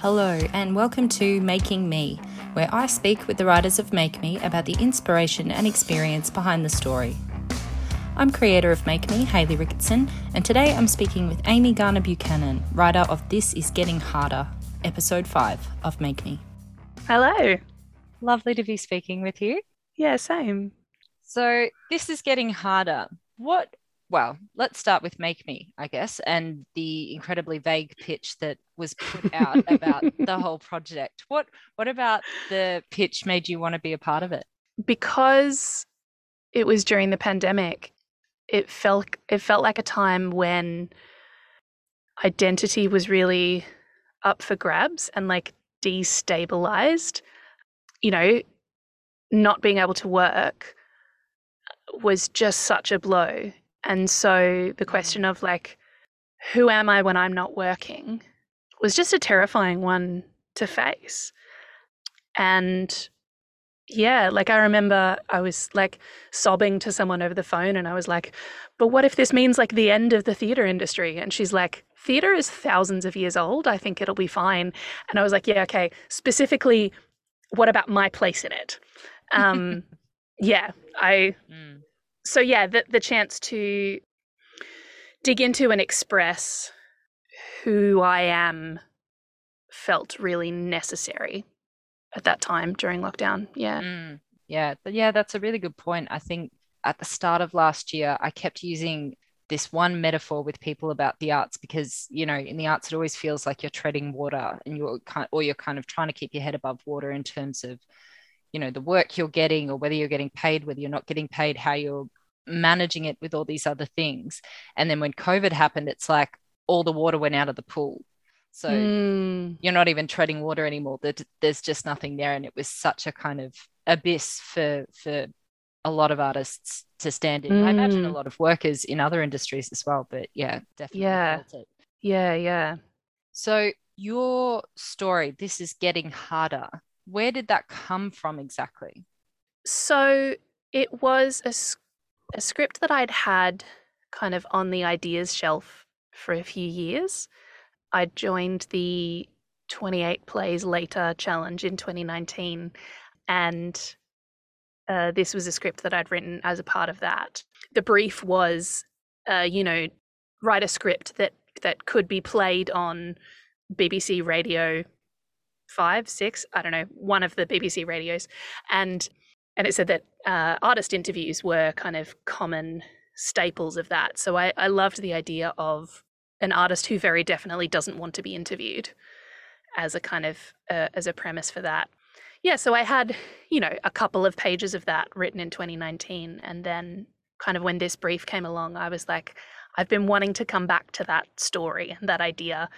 Hello, and welcome to Making Me, where I speak with the writers of Make Me about the inspiration and experience behind the story. I'm creator of Make Me, Hayley Ricketson, and today I'm speaking with Amy Garner Buchanan, writer of This Is Getting Harder, episode 5 of Make Me. Hello. Lovely to be speaking with you. Yeah, same. So, this is getting harder. What well, let's start with Make Me, I guess, and the incredibly vague pitch that was put out about the whole project. What what about the pitch made you want to be a part of it? Because it was during the pandemic, it felt it felt like a time when identity was really up for grabs and like destabilized. You know, not being able to work was just such a blow and so the question of like, who am I when I'm not working was just a terrifying one to face. And yeah, like I remember I was like sobbing to someone over the phone and I was like, but what if this means like the end of the theater industry? And she's like, theater is thousands of years old. I think it'll be fine. And I was like, yeah, okay. Specifically, what about my place in it? Um, yeah, I. Mm so yeah, the the chance to dig into and express who I am felt really necessary at that time during lockdown. Yeah. Mm, yeah. Yeah, that's a really good point. I think at the start of last year, I kept using this one metaphor with people about the arts because you know in the arts it always feels like you're treading water and you're kind or you're kind of trying to keep your head above water in terms of you know the work you're getting or whether you're getting paid whether you're not getting paid how you're managing it with all these other things. And then when COVID happened, it's like all the water went out of the pool. So mm. you're not even treading water anymore. That there's just nothing there. And it was such a kind of abyss for for a lot of artists to stand in. Mm. I imagine a hmm. lot of workers in other industries as well. But yeah, definitely. Yeah. Yeah. Yeah. So your story, this is getting harder. Where did that come from exactly? So it was a a script that I'd had kind of on the ideas shelf for a few years. I joined the 28 Plays Later challenge in 2019, and uh, this was a script that I'd written as a part of that. The brief was, uh, you know, write a script that that could be played on BBC Radio five, six, I don't know, one of the BBC radios, and and it said that uh, artist interviews were kind of common staples of that. So I, I loved the idea of an artist who very definitely doesn't want to be interviewed as a kind of uh, as a premise for that. Yeah, so I had you know a couple of pages of that written in 2019, and then kind of when this brief came along, I was like, I've been wanting to come back to that story, and that idea,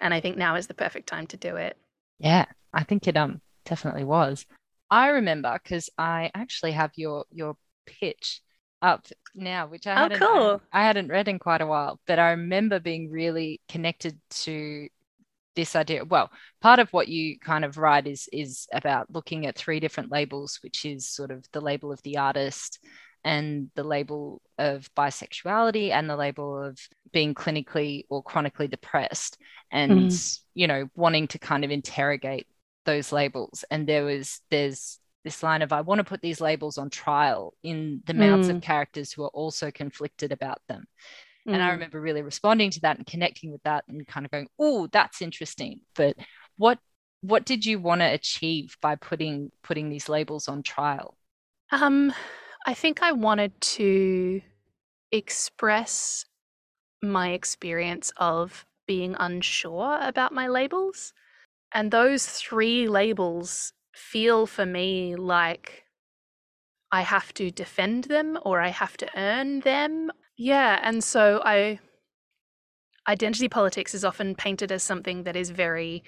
and I think now is the perfect time to do it. Yeah, I think it um definitely was. I remember because I actually have your your pitch up now, which I oh, hadn't cool. I, I hadn't read in quite a while, but I remember being really connected to this idea. Well, part of what you kind of write is is about looking at three different labels, which is sort of the label of the artist and the label of bisexuality and the label of being clinically or chronically depressed and mm. you know wanting to kind of interrogate those labels and there was there's this line of i want to put these labels on trial in the mouths mm. of characters who are also conflicted about them mm. and i mm. remember really responding to that and connecting with that and kind of going oh that's interesting but what what did you want to achieve by putting putting these labels on trial um i think i wanted to express my experience of being unsure about my labels and those three labels feel for me like I have to defend them or I have to earn them. Yeah, and so I identity politics is often painted as something that is very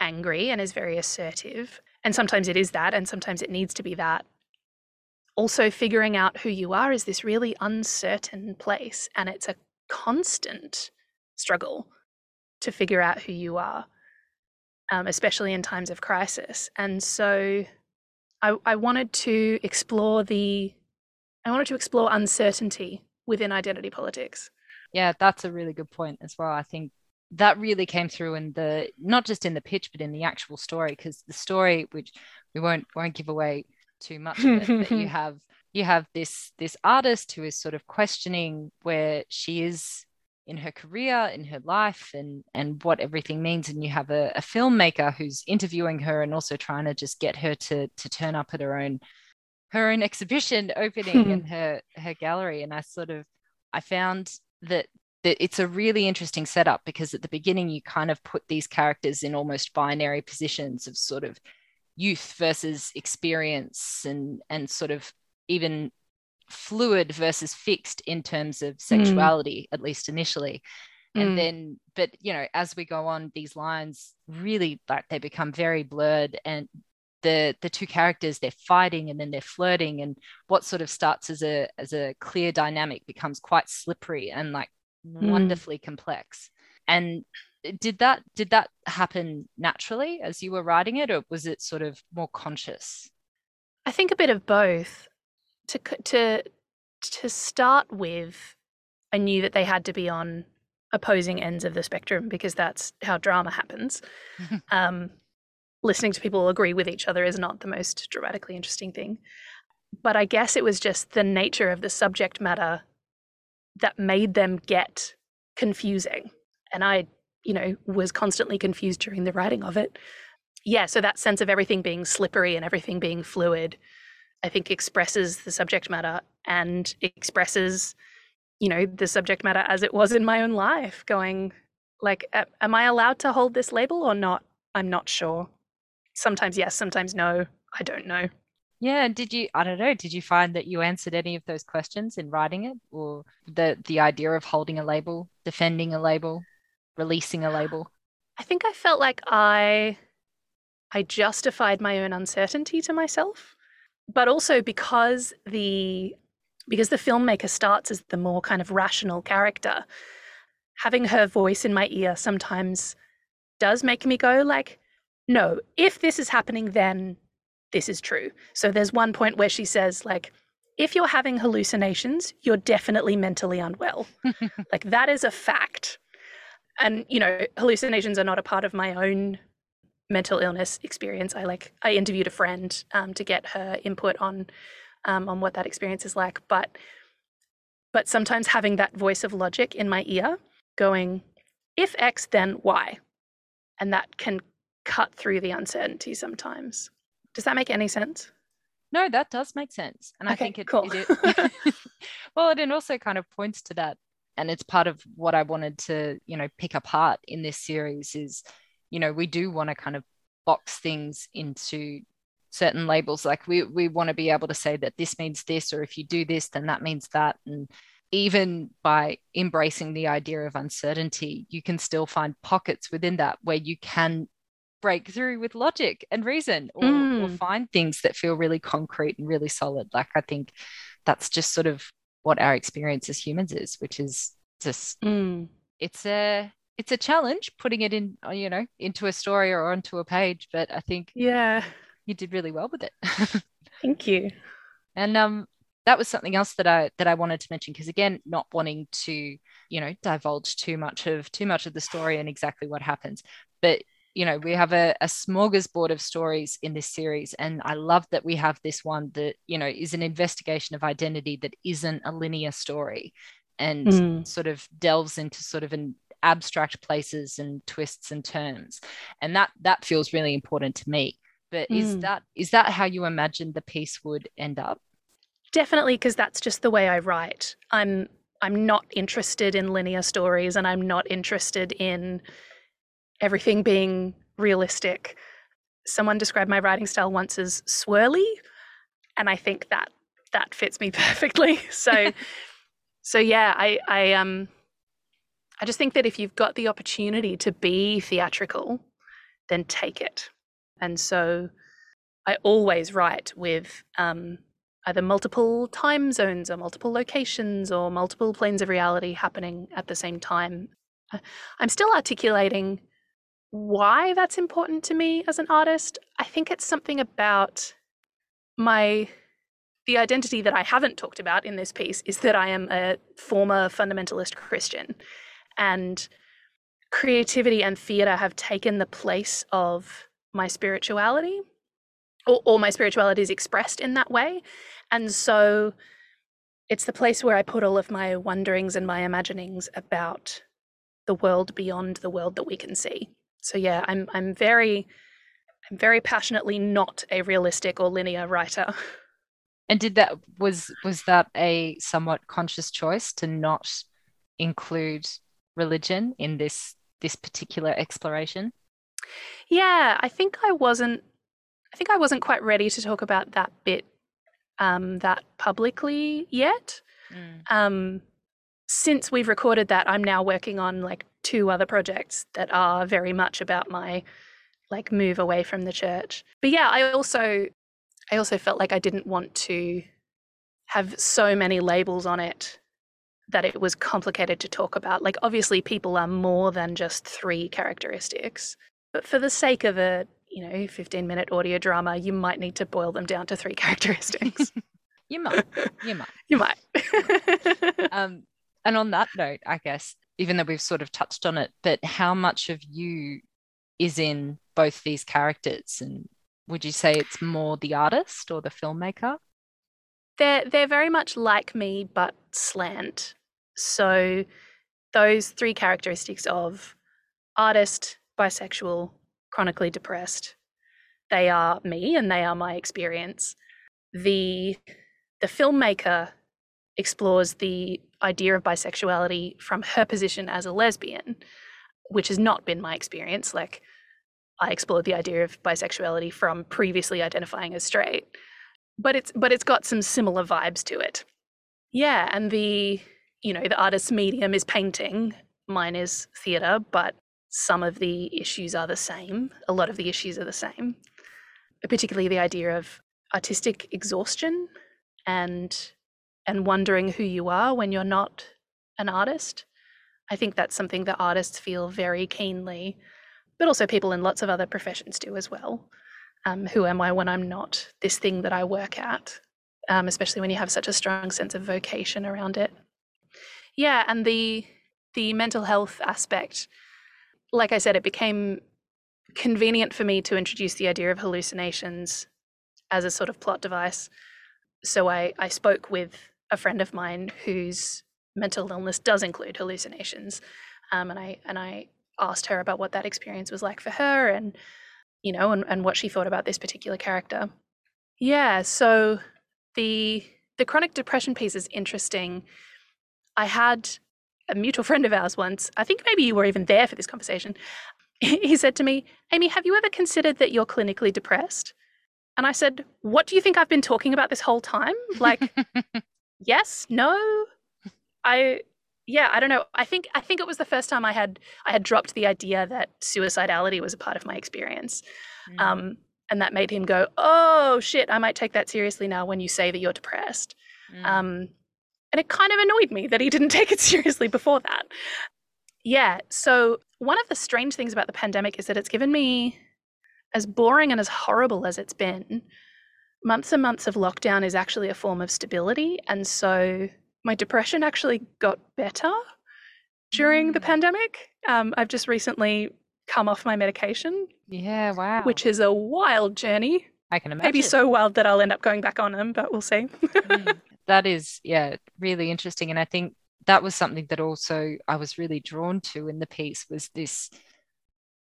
angry and is very assertive. And sometimes it is that, and sometimes it needs to be that. Also, figuring out who you are is this really uncertain place, and it's a constant struggle to figure out who you are um, especially in times of crisis. And so I, I wanted to explore the, I wanted to explore uncertainty within identity politics. Yeah, that's a really good point as well. I think that really came through in the not just in the pitch but in the actual story because the story which we won't won't give away too much of it, but you have you have this this artist who is sort of questioning where she is in her career in her life and and what everything means and you have a, a filmmaker who's interviewing her and also trying to just get her to to turn up at her own her own exhibition opening in her her gallery. And i sort of i found that that it's a really interesting setup because at the beginning you kind of put these characters in almost binary positions of sort of youth versus experience and and sort of even fluid versus fixed in terms of hmm. sexuality mm. at least initially and mm. then but you know as we go on these lines really like they become very blurred and the the two characters they're fighting and then they're flirting and what sort of starts as a as a clear dynamic becomes quite slippery and like mm. wonderfully complex and did that did that happen naturally as you were writing it or was it sort of more conscious i think a bit of both to to to start with i knew that they had to be on opposing ends of the spectrum because that's how drama happens. Um, listening to people agree with each other is not the most dramatically interesting thing. But i guess it was just the nature of the subject matter that made them get confusing. And i you know, was constantly confused during the writing of it. Yeah, so that sense of everything being slippery and everything being fluid, I think expresses the subject matter and expresses, you know, the subject matter as it was in my own life, going, like, am I allowed to hold this label or not? I'm not sure. Sometimes yes, sometimes no. I don't know. Yeah, did you I don't know, did you find that you answered any of those questions in writing it or the the idea of holding a label, defending a label? releasing a label? I think I felt like I I justified my own uncertainty to myself, but also because the because the filmmaker starts as the more kind of rational character, having her voice in my ear sometimes does make me go like, no, if this is happening then this is true. So there's one point where she says like if you're having hallucinations, you're definitely mentally unwell. like that is a fact and you know hallucinations are not a part of my own mental illness experience i like i interviewed a friend um, to get her input on um, on what that experience is like but but sometimes having that voice of logic in my ear going if x then y and that can cut through the uncertainty sometimes does that make any sense no that does make sense and okay, i think it, cool. it, it well it also kind of points to that and it's part of what I wanted to, you know, pick apart in this series is, you know, we do want to kind of box things into certain labels. Like we we want to be able to say that this means this, or if you do this, then that means that. And even by embracing the idea of uncertainty, you can still find pockets within that where you can break through with logic and reason or, mm. or find things that feel really concrete and really solid. Like I think that's just sort of what our experience as humans is, which is just mm. it's a it's a challenge putting it in uh, you know into a story or onto a page, but I think yeah you did really well with it. Thank you. And um that was something else that I that I wanted to mention because again, not wanting to you know divulge too much of too much of the story and exactly what happens, but you know we have a, a smorgasbord of stories in this series and i love that we have this one that you know is an investigation of identity that isn't a linear story and mm. sort of delves into sort of an abstract places and twists and turns and that that feels really important to me but mm. is that is that how you imagine the piece would end up definitely because that's just the way i write i'm i'm not interested in linear stories and i'm not interested in everything being realistic. Someone described my writing style once as swirly, and I think that that fits me perfectly. So, so yeah, I I um I just think that if you've got the opportunity to be theatrical, then take it. And so, I always write with um, either multiple time zones or multiple locations or multiple planes of reality happening at the same time. I'm still articulating why that's important to me as an artist. I think it's something about my the identity that I haven't talked about in this piece is that I am a former fundamentalist Christian. And creativity and theatre have taken the place of my spirituality, or, or my spirituality is expressed in that way. And so it's the place where I put all of my wonderings and my imaginings about the world beyond the world that we can see. So yeah, I'm I'm very I'm very passionately not a realistic or linear writer. And did that was was that a somewhat conscious choice to not include religion in this this particular exploration? Yeah, I think I wasn't I think I wasn't quite ready to talk about that bit um, that publicly yet. Mm. Um, since we've recorded that, I'm now working on like two other projects that are very much about my like move away from the church. But yeah, I also I also felt like I didn't want to have so many labels on it that it was complicated to talk about. Like obviously people are more than just three characteristics. But for the sake of a, you know, 15 minute audio drama, you might need to boil them down to three characteristics. you might. You might. You might. um, and on that note, I guess, even though we've sort of touched on it, but how much of you is in both these characters? And would you say it's more the artist or the filmmaker? They're they're very much like me, but slant. So those three characteristics of artist, bisexual, chronically depressed, they are me and they are my experience. The the filmmaker explores the idea of bisexuality from her position as a lesbian, which has not been my experience. Like, I explored the idea of bisexuality from previously identifying as straight, but it's but it's got some similar vibes to it. Yeah, and the you know the artist's medium is painting, mine is theatre, but some of the issues are the same. A lot of the issues are the same, particularly the idea of artistic exhaustion and and wondering who you are when you're not an artist. I think that's something that artists feel very keenly, but also people in lots of other professions do as well. Um, who am I when I'm not this thing that I work at? Um, especially when you have such a strong sense of vocation around it. Yeah, and the the mental health aspect, like I said, it became convenient for me to introduce the idea of hallucinations as a sort of plot device. So I, I spoke with a friend of mine whose mental illness does include hallucinations, um, and I and I asked her about what that experience was like for her, and you know, and, and what she thought about this particular character. Yeah, so the the chronic depression piece is interesting. I had a mutual friend of ours once. I think maybe you were even there for this conversation. He said to me, "Amy, have you ever considered that you're clinically depressed?" And I said, "What do you think I've been talking about this whole time? Like yes, no. I yeah, I don't know. I think I think it was the first time I had I had dropped the idea that suicidality was a part of my experience. Mm. Um, and that made him go, "Oh shit, I might take that seriously now when you say that you're depressed." Mm. Um, and it kind of annoyed me that he didn't take it seriously before that. Yeah, so one of the strange things about the pandemic is that it's given me as boring and as horrible as it's been, months and months of lockdown is actually a form of stability. And so my depression actually got better during the mm. pandemic. Um, I've just recently come off my medication. Yeah, wow. Which is a wild journey. I can imagine. Maybe so wild that I'll end up going back on them, but we'll see. mm, that is, yeah, really interesting. And I think that was something that also I was really drawn to in the piece was this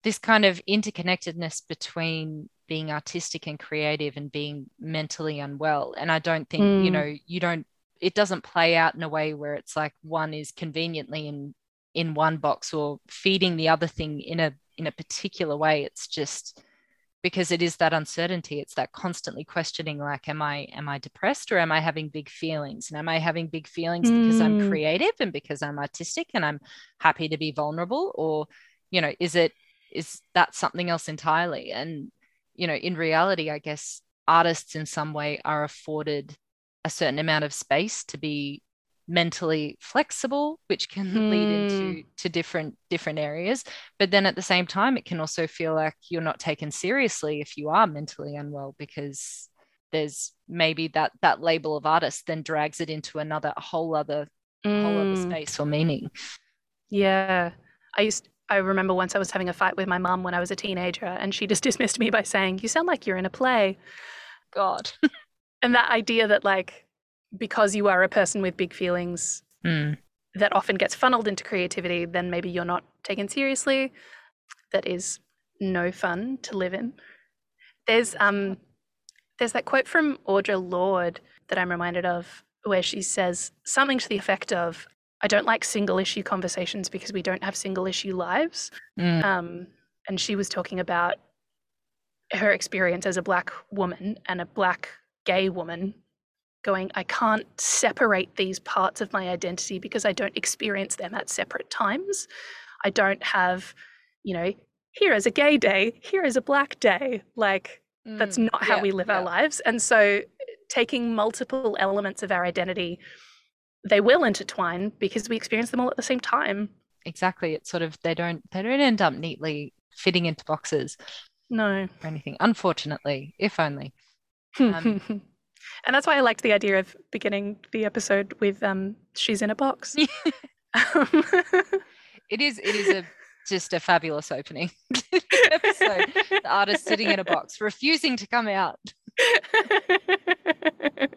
this kind of interconnectedness between being artistic and creative and being mentally unwell and i don't think mm. you know you don't it doesn't play out in a way where it's like one is conveniently in in one box or feeding the other thing in a in a particular way it's just because it is that uncertainty it's that constantly questioning like am i am i depressed or am i having big feelings and am i having big feelings mm. because i'm mm. creative and because i'm artistic and i'm happy to be vulnerable or you know is it is that something else entirely and you know, in reality, I guess artists in some way are afforded a certain amount of space to be mentally flexible which can mm. lead into hmm. to different different areas but then at the same time it can also feel like you're not taken seriously if you are mentally unwell because there's maybe that that label of artist then drags it into another whole other mm. whole other space or meaning yeah i used I remember once I was having a fight with my mum when I was a teenager, and she just dismissed me by saying, You sound like you're in a play. God. and that idea that, like, because you are a person with big feelings Mm. that often gets funneled into creativity, then maybe you're not taken seriously. That is no fun to live in. There's um there's that quote from Audre Lorde that I'm reminded of where she says something to the effect of I don't like single issue conversations because we don't have single issue lives. Mm. Um, and she was talking about her experience as a black woman and a black gay woman going, I can't separate these parts of my identity because I don't experience them at separate times. I don't have, you know, here is a gay day, here is a black day. Like, that's Mm. not how Yeah, we live yeah. our lives. And so, taking multiple elements of our identity, they will intertwine because we experience them all at the same time. Exactly. It's sort of they don't they don't end up neatly fitting into boxes No. or anything. Unfortunately, if only. Um, and that's why I liked the idea of beginning the episode with um, "She's in a box." Um, It is it is a just a fabulous opening episode. The artist sitting in a box, refusing to come out.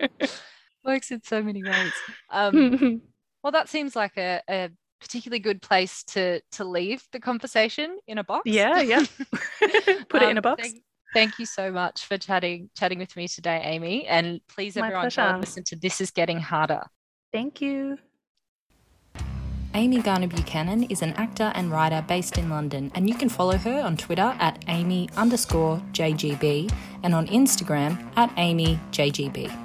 Works in so many ways. Um, well, that seems like a, a particularly good place to to leave the conversation in a box. yeah, yeah. Put it in Um, a box. Thank, thank you so much for chatting chatting with me today, Amy. And please, My everyone, go and listen to This Is Getting Harder. Thank you. Amy Garner Buchanan is an actor and writer based in London, and you can follow her on Twitter at Amy underscore JGB and on Instagram at Amy JGB.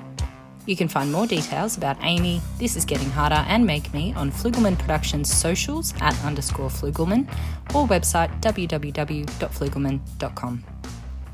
You can find more details about Amy, This Is Getting Harder, and Make Me on Flugelman Productions socials at underscore Flugelman or website www.flugelman.com.